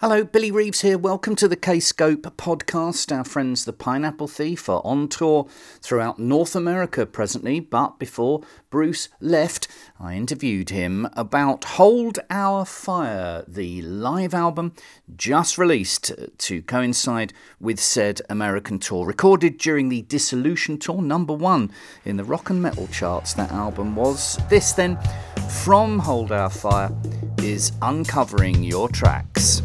Hello, Billy Reeves here. Welcome to the Kscope podcast. Our friends, the Pineapple Thief, are on tour throughout North America presently. But before Bruce left, I interviewed him about Hold Our Fire, the live album just released to coincide with said American tour. Recorded during the Dissolution tour, number one in the rock and metal charts, that album was. This then, from Hold Our Fire, is Uncovering Your Tracks.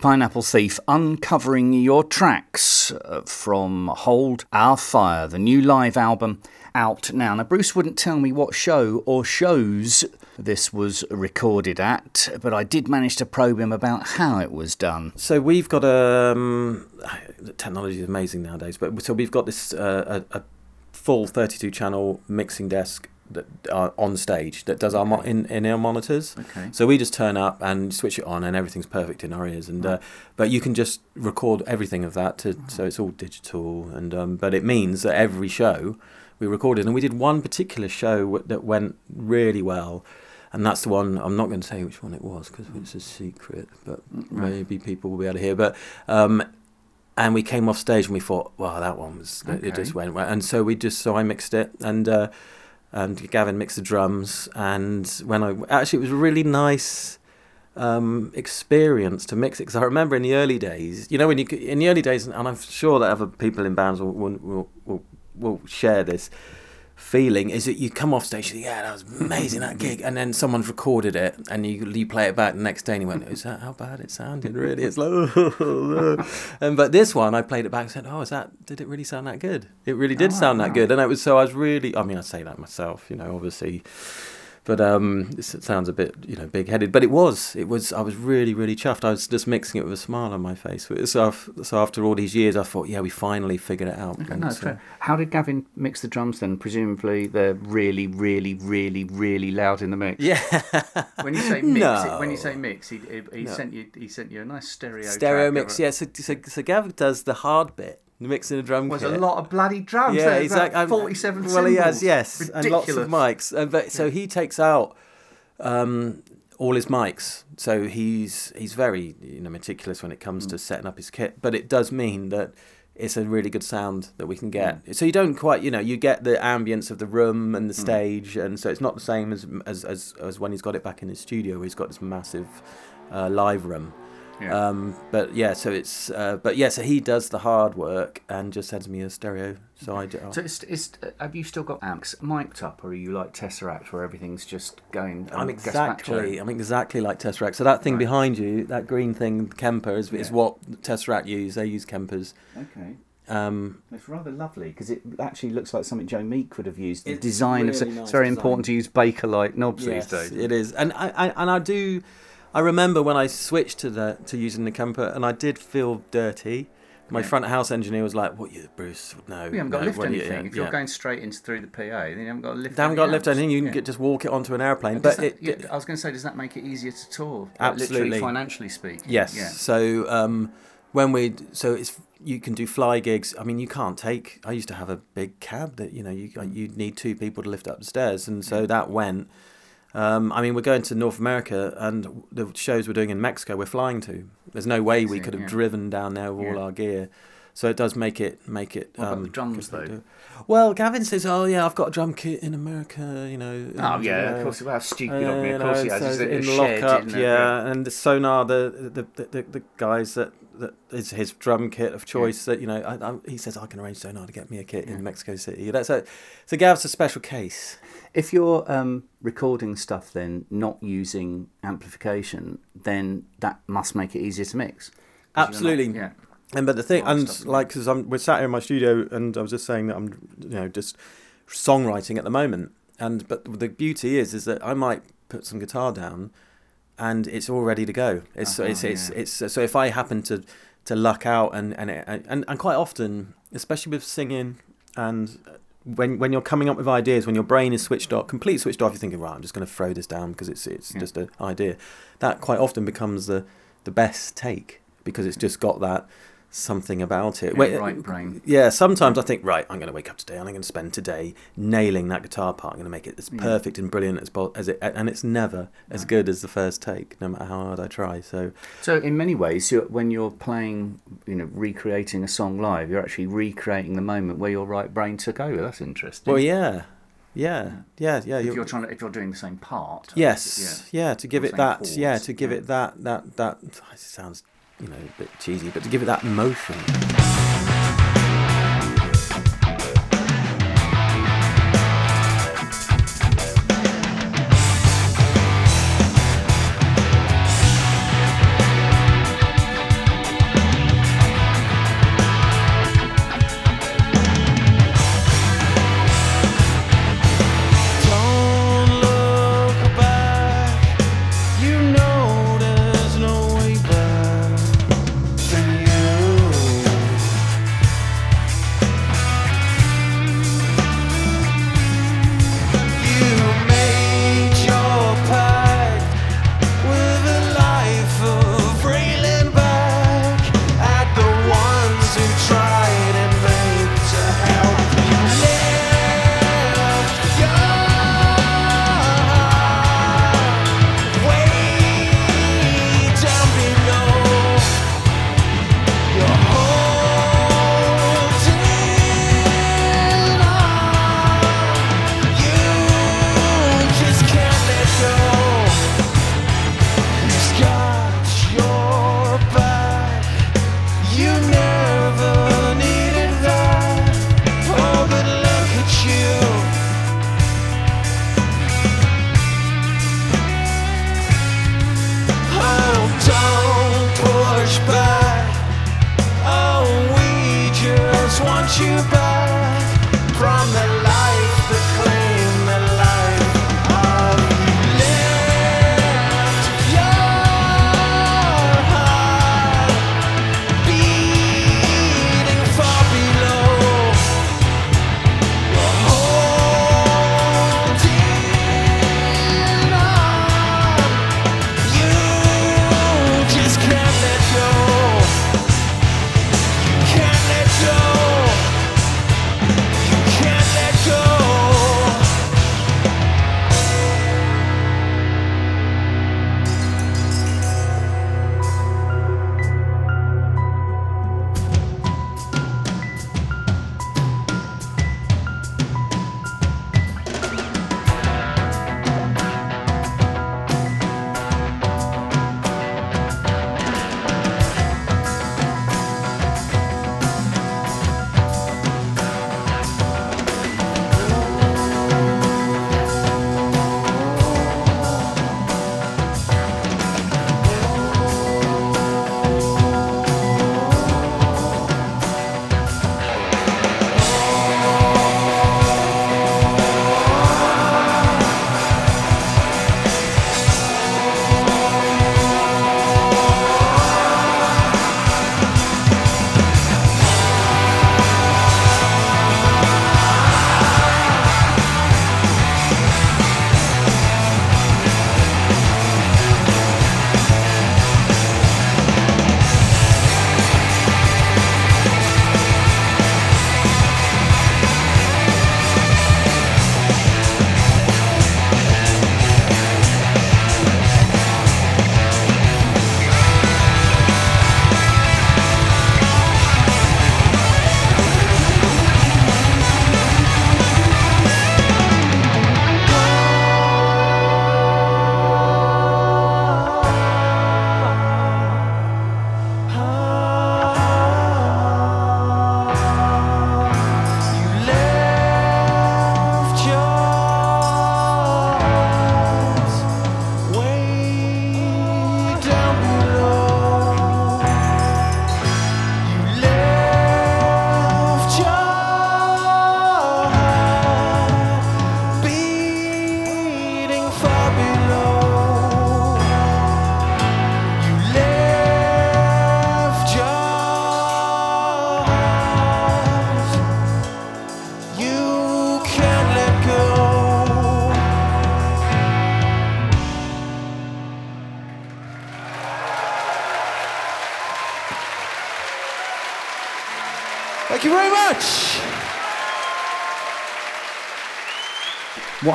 Pineapple Thief uncovering your tracks uh, from Hold Our Fire, the new live album out now. Now, Bruce wouldn't tell me what show or shows this was recorded at, but I did manage to probe him about how it was done. So we've got a um, technology is amazing nowadays, but so we've got this uh, a, a full 32 channel mixing desk that are on stage that does our mo- in in our monitors. Okay. So we just turn up and switch it on, and everything's perfect in our ears. And uh, but you can just record everything of that, to, so it's all digital. And um, but it means that every show we recorded, and we did one particular show w- that went really well. And that's the one. I'm not going to say which one it was because it's a secret, but maybe people will be able to hear. But um, and we came off stage and we thought, wow, that one was Okay. it just went well. And so we just so I mixed it and uh, and Gavin mixed the drums. And when I actually it was a really nice um, experience to mix it because I remember in the early days, you know, when you in the early days, and I'm sure that other people in bands will will will, will, will share this feeling is that you come off stage, you think, yeah, that was amazing that gig, and then someone's recorded it, and you you play it back the next day, and you went, is that how bad it sounded? Really, it's like, oh. and but this one, I played it back and said, oh, is that did it really sound that good? It really did Oh, sound that wow. good, and it was so I was really, I mean, I say that myself, you know, obviously. But um, it sounds a bit, you know, big-headed. But it was, it was. I was really, really chuffed. I was just mixing it with a smile on my face. So, af- so after all these years, I thought, yeah, we finally figured it out. Okay, And no, so- fair. How did Gavin mix the drums then? Presumably they're really, really, really, really loud in the mix. yeah. When you say mix, No. when you say mix, he, he, he No. sent you he sent you a nice stereo. stereo mix. Yeah, so, so so Gav does the hard bit, mixing the drum Was kit. a lot of bloody drums. yeah, There's about exactly. Forty-seven. Well, he has yes, and lots of mics. And but so he takes out um, all his mics. So he's he's very you know meticulous when it comes Mm. to setting up his kit. But it does mean that. It's a really good sound that we can get. Mm. So you don't quite, you know, you get the ambience of the room and the stage, and so it's not the same as as as, as when he's got it back in his studio. Where he's got this massive uh, live room. Yeah. Um, but yeah, so it's uh, but yeah, so he does the hard work and just sends me a stereo. So I do. So it's, it's, uh, have you still got amps mic'd up, or are you like Tesseract, where everything's just going? I'm exactly. I'm exactly like Tesseract. So that thing Right. behind you, that green thing, Kemper, is, is what Tesseract use. They use Kempers. Okay. Um, It's rather lovely because it actually looks like something Joe Meek would have used. The design of really it's very design. important to use Bakelite knobs yes, these days. it is. And I, I and I do. I remember when I switched to the to using the Kemper, and I did feel dirty. My Yeah. front house engineer was like, "What you, Bruce? No, You haven't got to no, lift when you- anything. if yeah. you're going straight into through the PA, then you haven't got to lift. They haven't got to lift anything. You can Yeah. get, just walk it onto an airplane. But that- it, yeah, I was going to say, does that make it easier to tour? Absolutely. financially speaking. Yes. Yeah. So um, when we so it's you can do fly gigs. I mean, you can't take. I used to have a big cab that you know you you need two people to lift up the stairs, and so that went. Um, I mean, we're going to North America, and the shows we're doing in Mexico, we're flying to. There's no way we could have yeah. driven down there with all our gear. So it does make it make it. What about um, the drums, though? Well, Gavin says, "Oh yeah, I've got a drum kit in America." You know. Oh and, yeah, uh, of course. How stupid uh, of me. Of course know, he has. so He's a- a in lockup, isn't yeah, and the Sonor, the the, the, the, guys that that is his drum kit of choice. That you know, I, I, he says I can arrange Sonor to get me a kit in Mexico City. That's a so Gav's a special case. If you're um, recording stuff, then not using amplification, then that must make it easier to mix. you're not- Absolutely. yeah. And but the thing, and stuff, like, because I'm we're sat here in my studio, and I was just saying that I'm, you know, just songwriting at the moment. And but the beauty is, is that I might put some guitar down, and it's all ready to go. It's Uh-huh, it's it's, yeah. it's so if I happen to to luck out, and and it, and and quite often, especially with singing, and when when you're coming up with ideas, when your brain is switched off, complete switched off, you're thinking, right, I'm just going to throw this down because it's it's Yeah. just an idea. That quite often becomes the the best take because it's just got that something about it. Yeah, Wait, right brain. Yeah, sometimes I think, right, I'm going to wake up today and I'm going to spend today nailing that guitar part. I'm going to make it as Yeah. perfect and brilliant as as it, and it's never as good as the first take, no matter how hard I try. So So in many ways, you're, when you're playing, you know, recreating a song live, you're actually recreating the moment where your right brain took over. That's interesting. well, yeah, yeah, yeah, yeah. if you're- you're trying to, if you're doing the same part. Yes, yeah, to give it that, yeah, to give yeah. it that, that, that. It sounds, you know, a bit cheesy, but to give it that motion.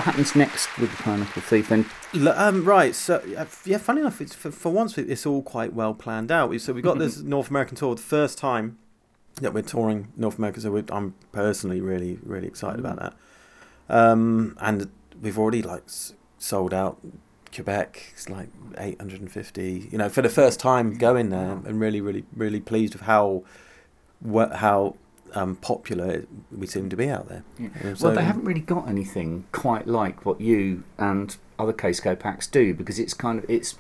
Happens next with the Pineapple Thief then? Um, right, so uh, yeah, funny enough, it's for, for once it's all quite well planned out. So we've got this North American tour, the first time that we're touring North America. So we're, I'm personally really, really excited about that. Um, and we've already like sold out Quebec. It's like 850. You know, for the first time going there, and really, really, really pleased with how what how um, popular we seem to be out there. Yeah. Yeah, well, they haven't really got anything quite like what you and other Kscope do because it's kind of it's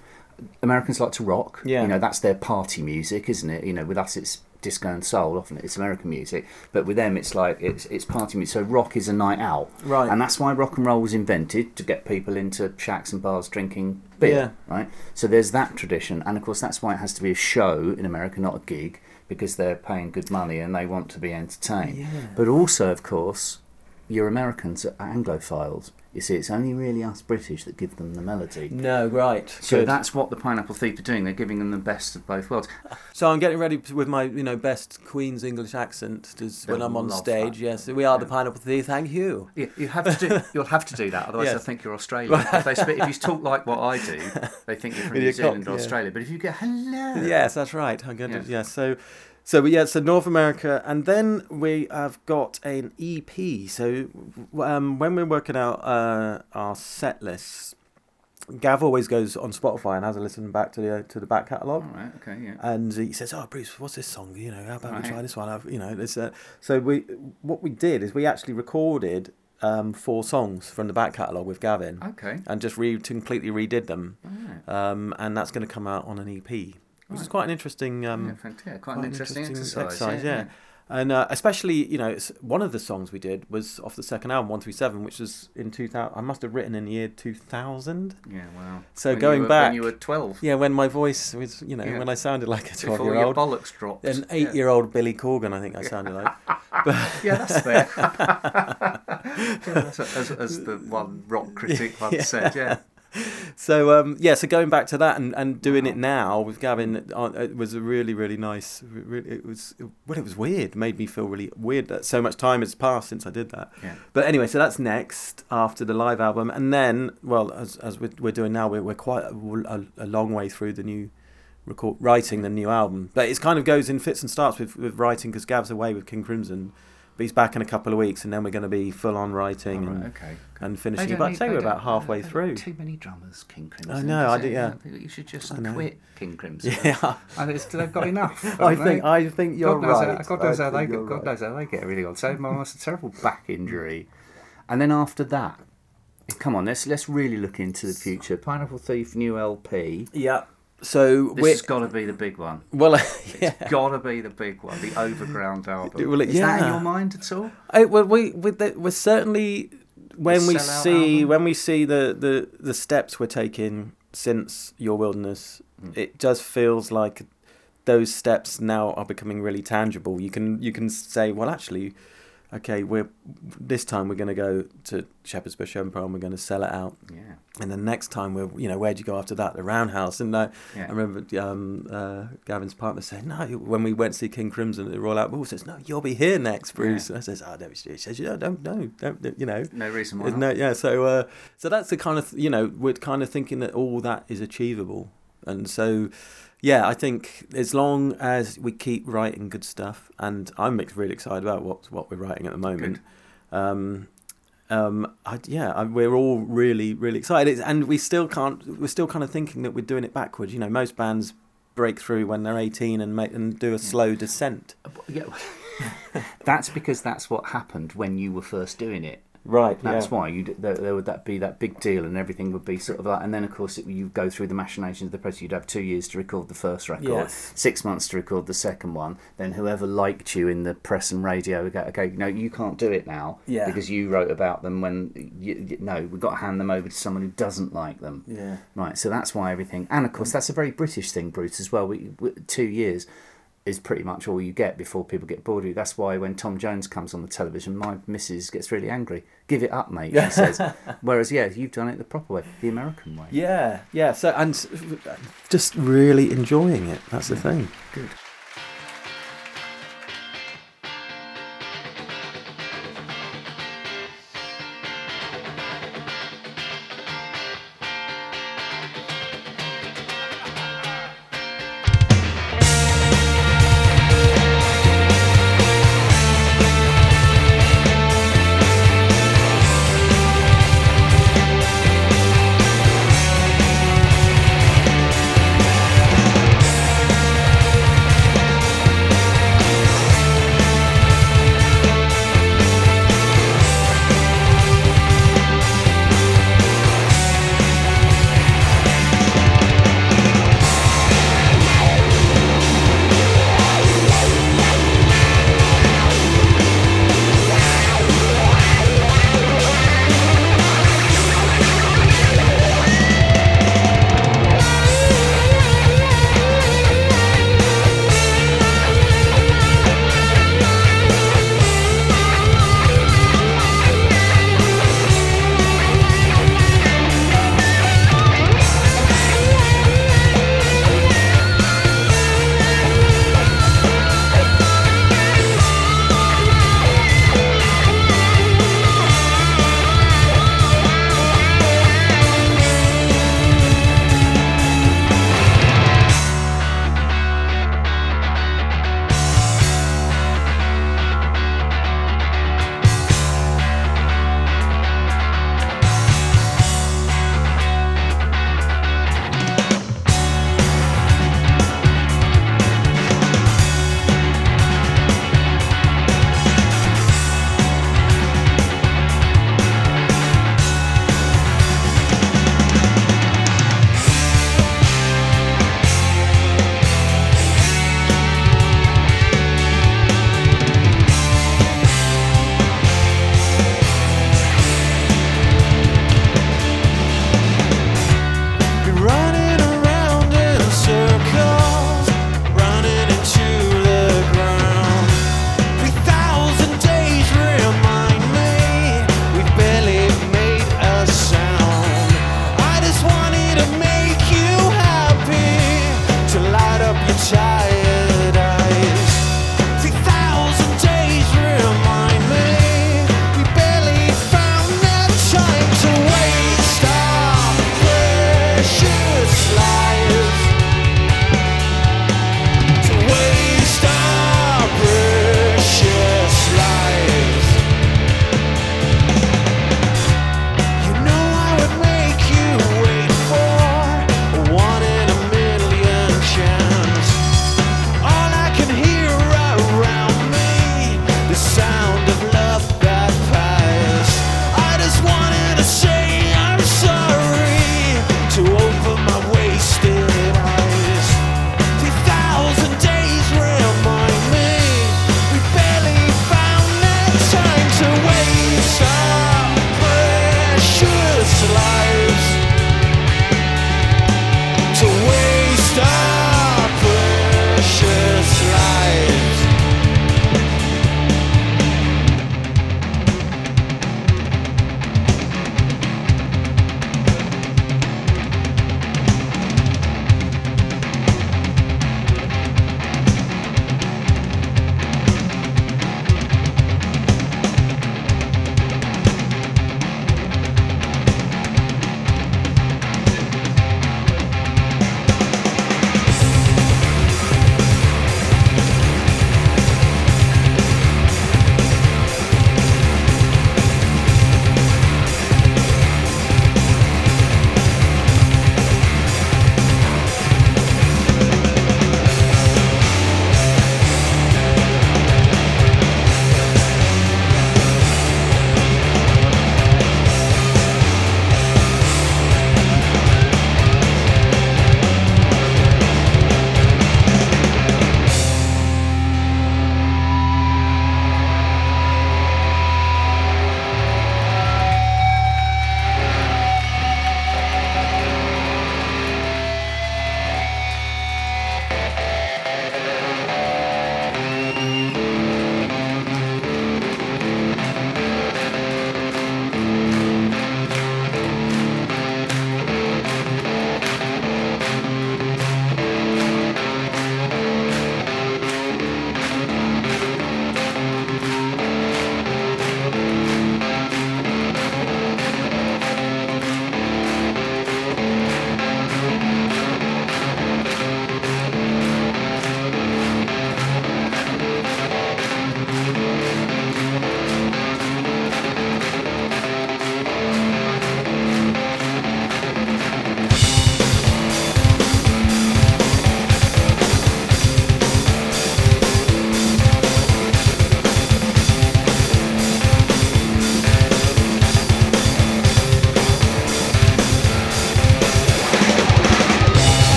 Americans like to rock. Yeah. you know that's their party music, isn't it? You know, with us it's disco and soul. Often it's American music, but with them it's like it's it's party music. So rock is a night out, Right. And that's why rock and roll was invented to get people into shacks and bars drinking beer, Yeah. right? So there's that tradition, and of course that's why it has to be a show in America, not a gig, because they're paying good money and they want to be entertained. Yeah. But also, of course, your Americans are Anglophiles. You see, it's only really us British that give them the melody. No, right. So Good. that's what the Pineapple Thief are doing. They're giving them the best of both worlds. So I'm getting ready with my, you know, best Queen's English accent when I'm on stage. that. Yes, we are the Pineapple Thief. Thank you. Yeah, you have to do. You'll have to do that, otherwise Yes. they'll think you're Australian. if, they speak, if you talk like what I do, they think you're from New Zealand cock, or yeah. Australia. But if you go hello, Yes, that's right. I'm going Yes. to. Yes. So, so yeah. So North America, and then we have got an EP. So, um, when we're working out uh, our set lists, Gav always goes on Spotify and has a listen back to the to the back catalogue. all right, okay, yeah. and he says, "Oh, Bruce, what's this song? You know, how about we try this one? I've, you know, this." Uh, so we, what we did is we actually recorded um, four songs from the back catalogue with Gavin, Okay, and just re- completely redid them, right. um, and that's going to come out on an EP, which is quite an interesting. Um, yeah, fantastic. Quite, quite an interesting, exercise. exercise, yeah. yeah. and uh, especially you know it's, one of the songs we did was off the second album 137 which was in 2000 i must have written in the year 2000 Yeah, wow. So When going were- back- when you were twelve, yeah when my voice was you know Yeah. when i sounded like a 12 before year your old bollocks dropped. an eight year old billy corgan i think i sounded like Yeah, that's fair. yeah, that's as, as the one rock critic once said. Yeah, so um, yeah, so going back to that and, and doing it now with Gavin, uh, it was a really really nice. Really, it was well, it was weird. It made me feel really weird that so much time has passed since I did that. yeah. But anyway, so that's next after the live album, and then well, as as we're, we're doing now, we're, we're quite a, a, a long way through the new record writing the new album. But it kind of goes in fits and starts with with writing because Gav's away with King Crimson. But he's back in a couple of weeks, and then we're going to be full on writing All right, and, okay. and finishing. But I'd say we're about halfway they've through. Too many drummers, King Crimson. I know, I do- yeah. think You should just quit King Crimson. Yeah. I think it's- they've got enough. I think they? I think you're God knows right. How, God knows I how they think get. you're God right. knows how they get everything on. So my it's a terrible back injury, and then after that, come on, let's let's really look into the future. Pineapple Thief new LP. Yeah. So this has got to be the big one. well, yeah. It's got to be the big one, the Overground album. Well, it- Is that in your mind at all? I, well, we the, we're certainly when we see album? when we see the, the the steps we're taking since your wilderness, Mm. it just feels like those steps now are becoming really tangible. You can you can say, well, actually, okay, we're this time we're going to go to Shepherd's Bush Empire and we're going to sell it out. Yeah. And the next time we're you know where'd you go after that? The Roundhouse. And uh, Yeah. I remember um, uh, Gavin's partner saying, no, when we went to see King Crimson at the Royal Albert Hall, says, no, you'll be here next, Bruce. And I says, oh, no, he says, you know, don't, no, don't, you know. No reason why. Not. No, yeah, so uh, so that's the kind of you know we're kind of thinking that all that is achievable, and so yeah, I think as long as we keep writing good stuff, and I'm really excited about what what we're writing at the moment. Um, um, I, yeah, I, we're all really really excited, and we still can't. We're still kind of thinking that we're doing it backwards. You know, most bands break through when they're 18 and make and do a slow descent. Yeah. that's because that's what happened when you were first doing it. Right. That's why you there, there would that be that big deal, and everything would be sort of like. And then, of course, it, you go through the machinations of the process. You'd have two years to record the first record, Yes. six months to record the second one. Then, whoever liked you in the press and radio would go, "Okay, no, you can't do it now Yeah. because you wrote about them when you, you, no, we've got to hand them over to someone who doesn't like them." Yeah. Right, so that's why everything, and of course, that's a very British thing, Bruce, as well. We, we, two years is pretty much all you get before people get bored of you. That's why when Tom Jones comes on the television, my missus gets really angry. Give it up, mate, she says. Whereas, yeah, you've done it the proper way, the American way. Yeah, yeah. So and just really enjoying it. That's the thing. Good.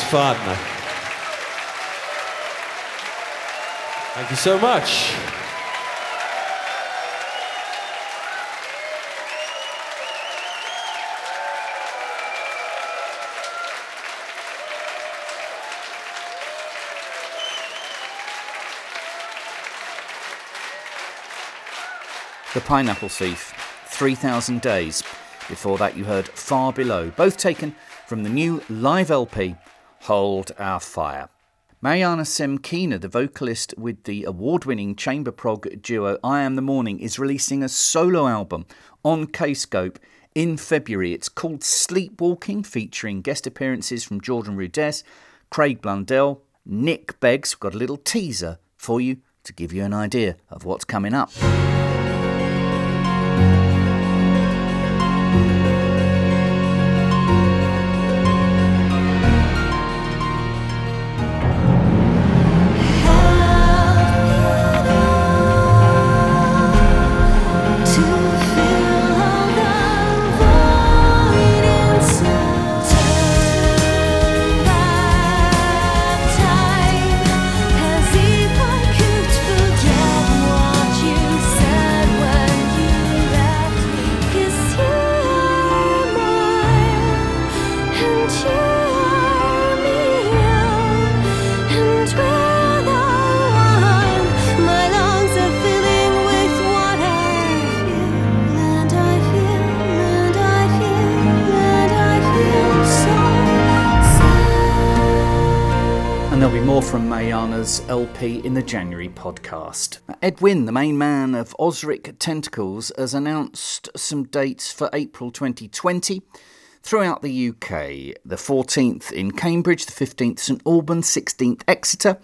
Was fun. Thank you so much. The Pineapple Thief, 3,000 Days. Before that, you heard Far Below, both taken from the new live LP, Hold Our Fire. Marjana Semkina, the vocalist with the award winning chamber prog duo I Am the Morning, is releasing a solo album on Kscope in February. It's called Sleepwalking, featuring guest appearances from Jordan Rudess, Craig Blundell, Nick Beggs. We've got a little teaser for you to give you an idea of what's coming up. In the January podcast. Ed Wynne, the main man of Ozric Tentacles, has announced some dates for April 2020 throughout the UK. The 14th in Cambridge, the 15th St Albans, 16th Exeter,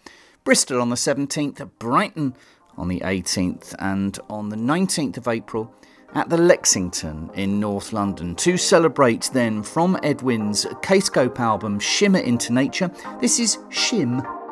Bristol on the 17th, Brighton on the 18th, and on the 19th of April at the Lexington in North London to celebrate then from Ed Wynne's Kscope album Shimmer into Nature. This is Shim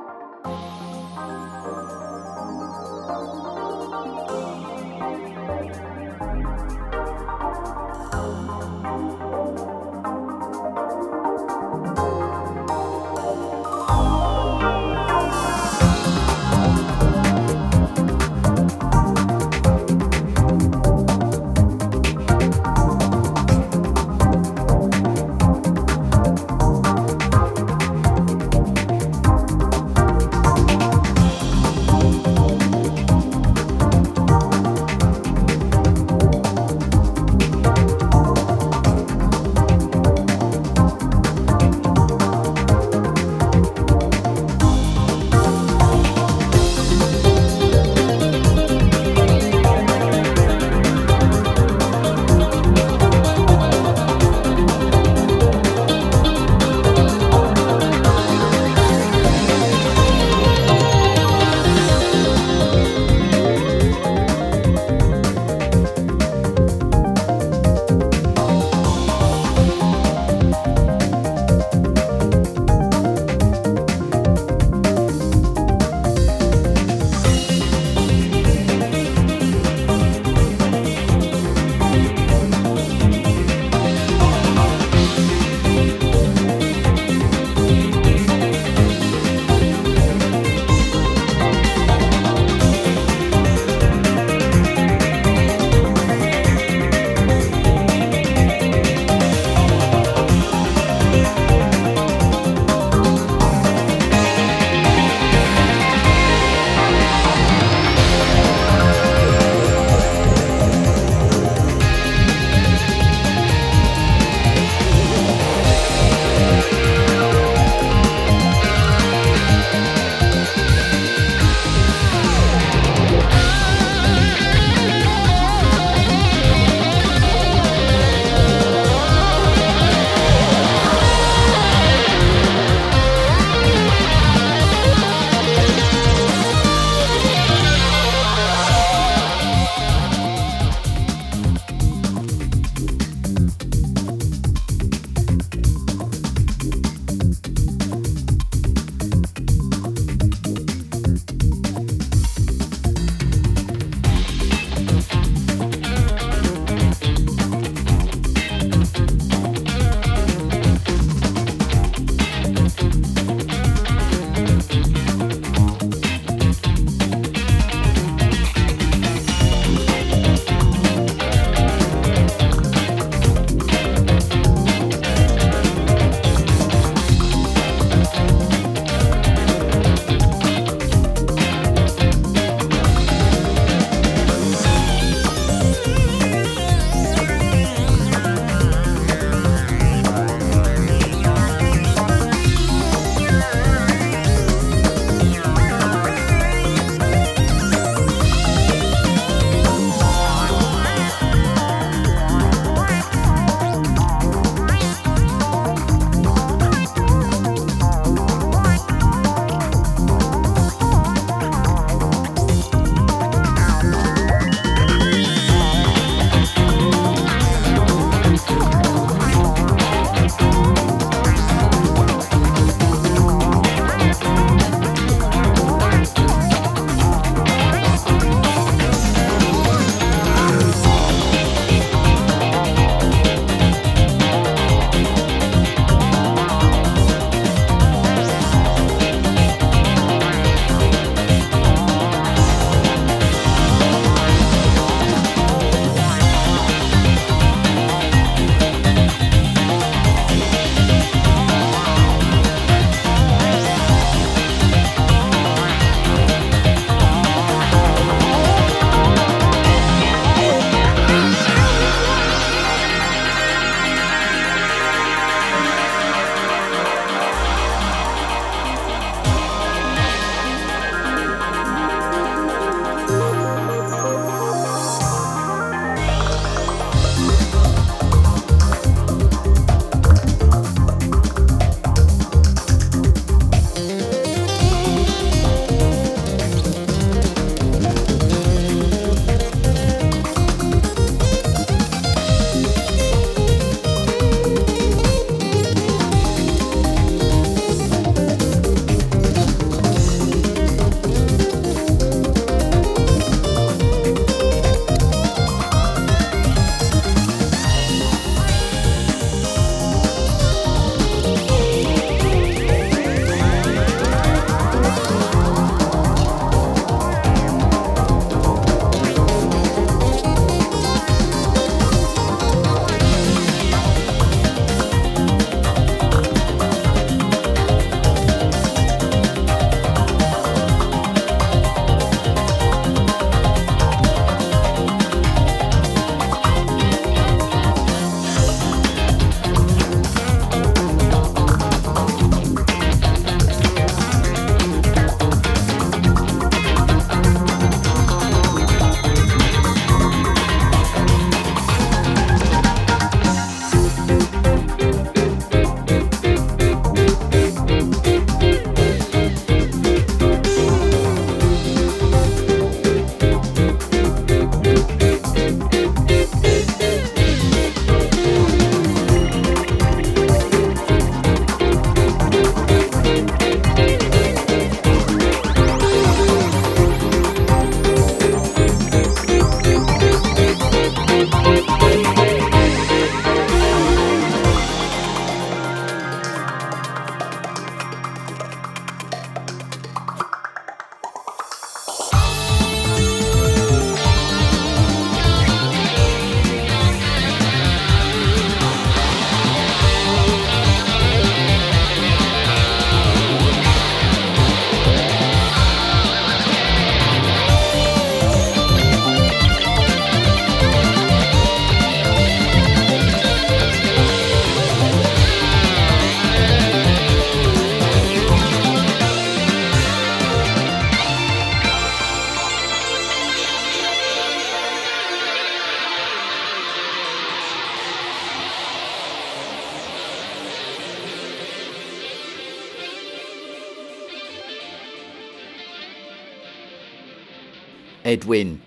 Ed Wynne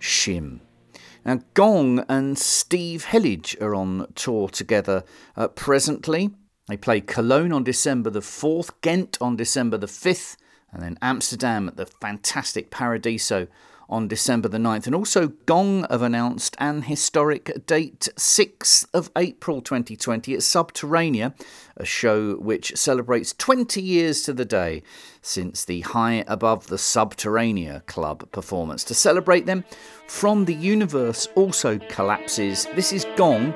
Shim. Now, Gong and Steve Hillage are on tour together uh, presently. They play Cologne on December the 4th, Ghent on December the 5th, and then Amsterdam at the fantastic Paradiso on December the 9th. And also, Gong have announced an historic date, 6th of April 2020 at Subterranea, a show which celebrates 20 years to the day since the High Above the Subterranea Club performance. To celebrate them, From the Universe also collapses. This is Gong,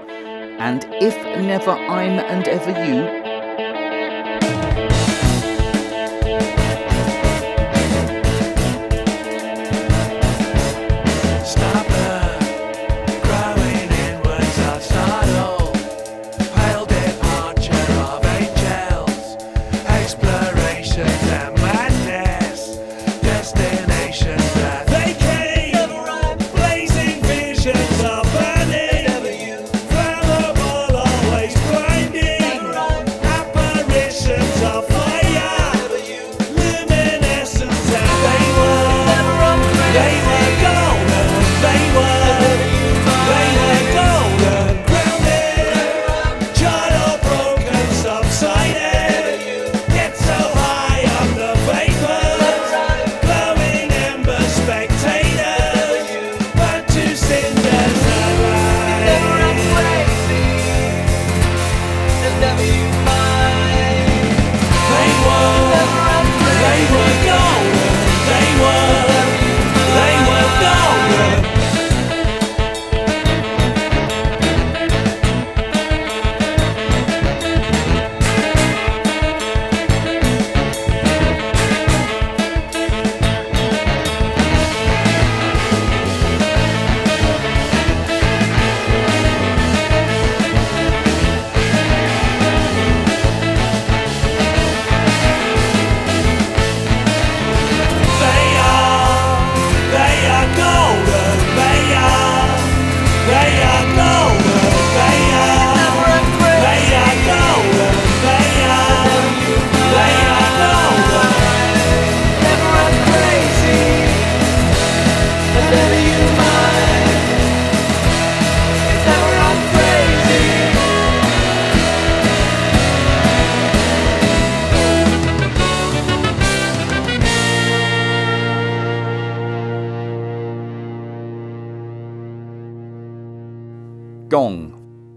and If Never I'm and Ever You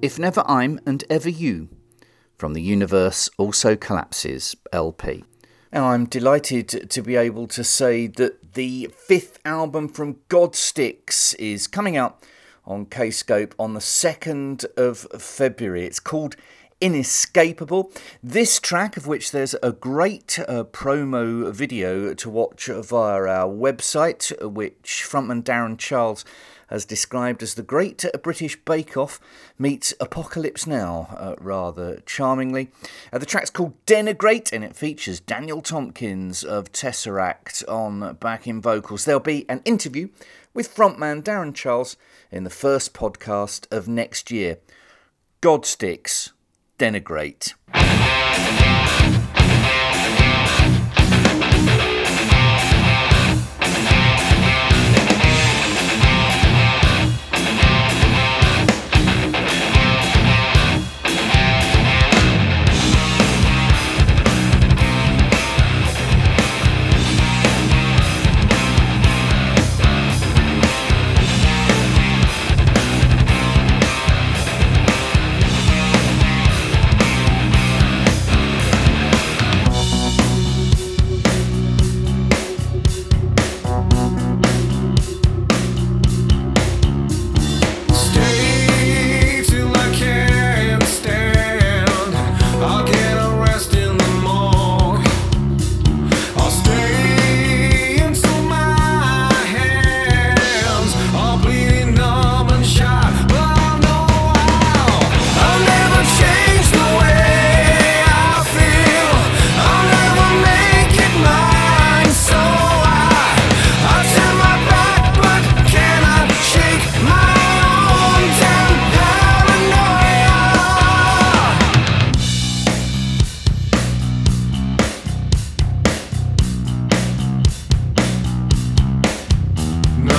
If Never I'm and Ever You, from the Universe Also Collapses LP. Now, I'm delighted to be able to say that the fifth album from Godsticks is coming out on Kscope on the 2nd of February. It's called Inescapable. This track, of which there's a great uh, promo video to watch via our website, which frontman Darren Charles as described as the Great British Bake Off meets Apocalypse Now, uh, rather charmingly. Uh, the track's called Denigrate and it features Daniel Tompkins of Tesseract on backing vocals. There'll be an interview with frontman Darren Charles in the first podcast of next year. Godsticks, Denigrate.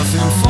nothing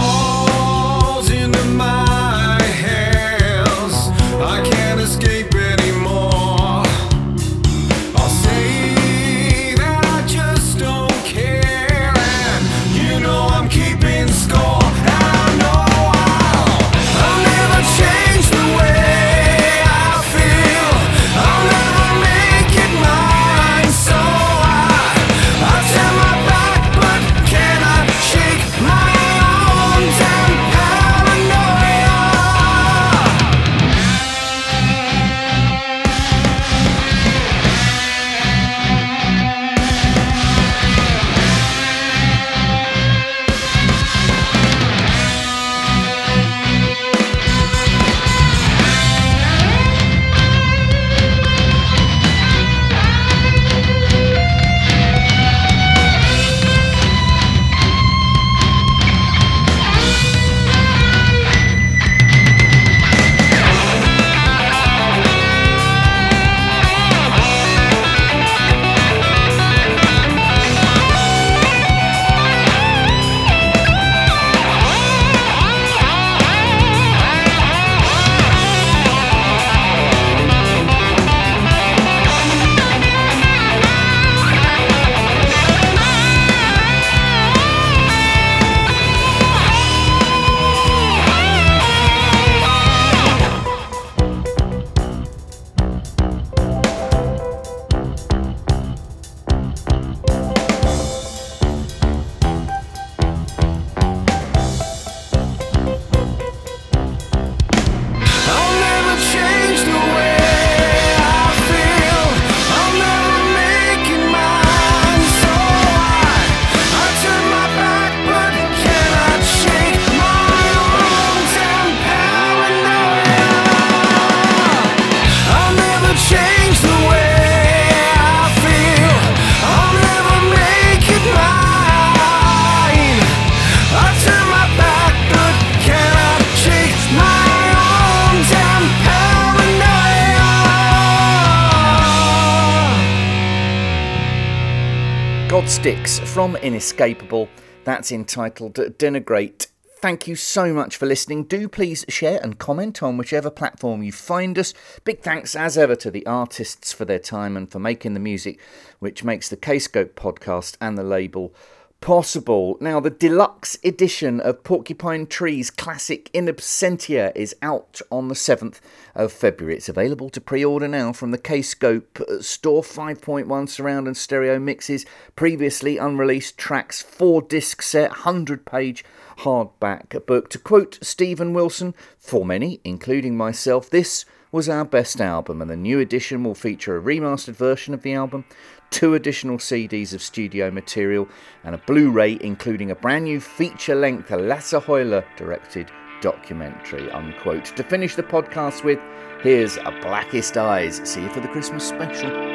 from Inescapable. That's entitled Denigrate. Thank you so much for listening. Do please share and comment on whichever platform you find us. Big thanks, as ever, to the artists for their time and for making the music which makes the Kscope podcast and the label possible. Now, the deluxe edition of Porcupine Tree's classic In Absentia is out on the 7th of February. It's available to pre order now from the Kscope uh, store 5.1 surround and stereo mixes, previously unreleased tracks, four disc set, 100 page hardback book. To quote Steven Wilson, for many, including myself, this was our best album, and the new edition will feature a remastered version of the album, two additional CDs of studio material, and a Blu ray including a brand new feature length Lasse Hoile directed documentary. Unquote. To finish the podcast with, here's a Blackest Eyes. See you for the Christmas special.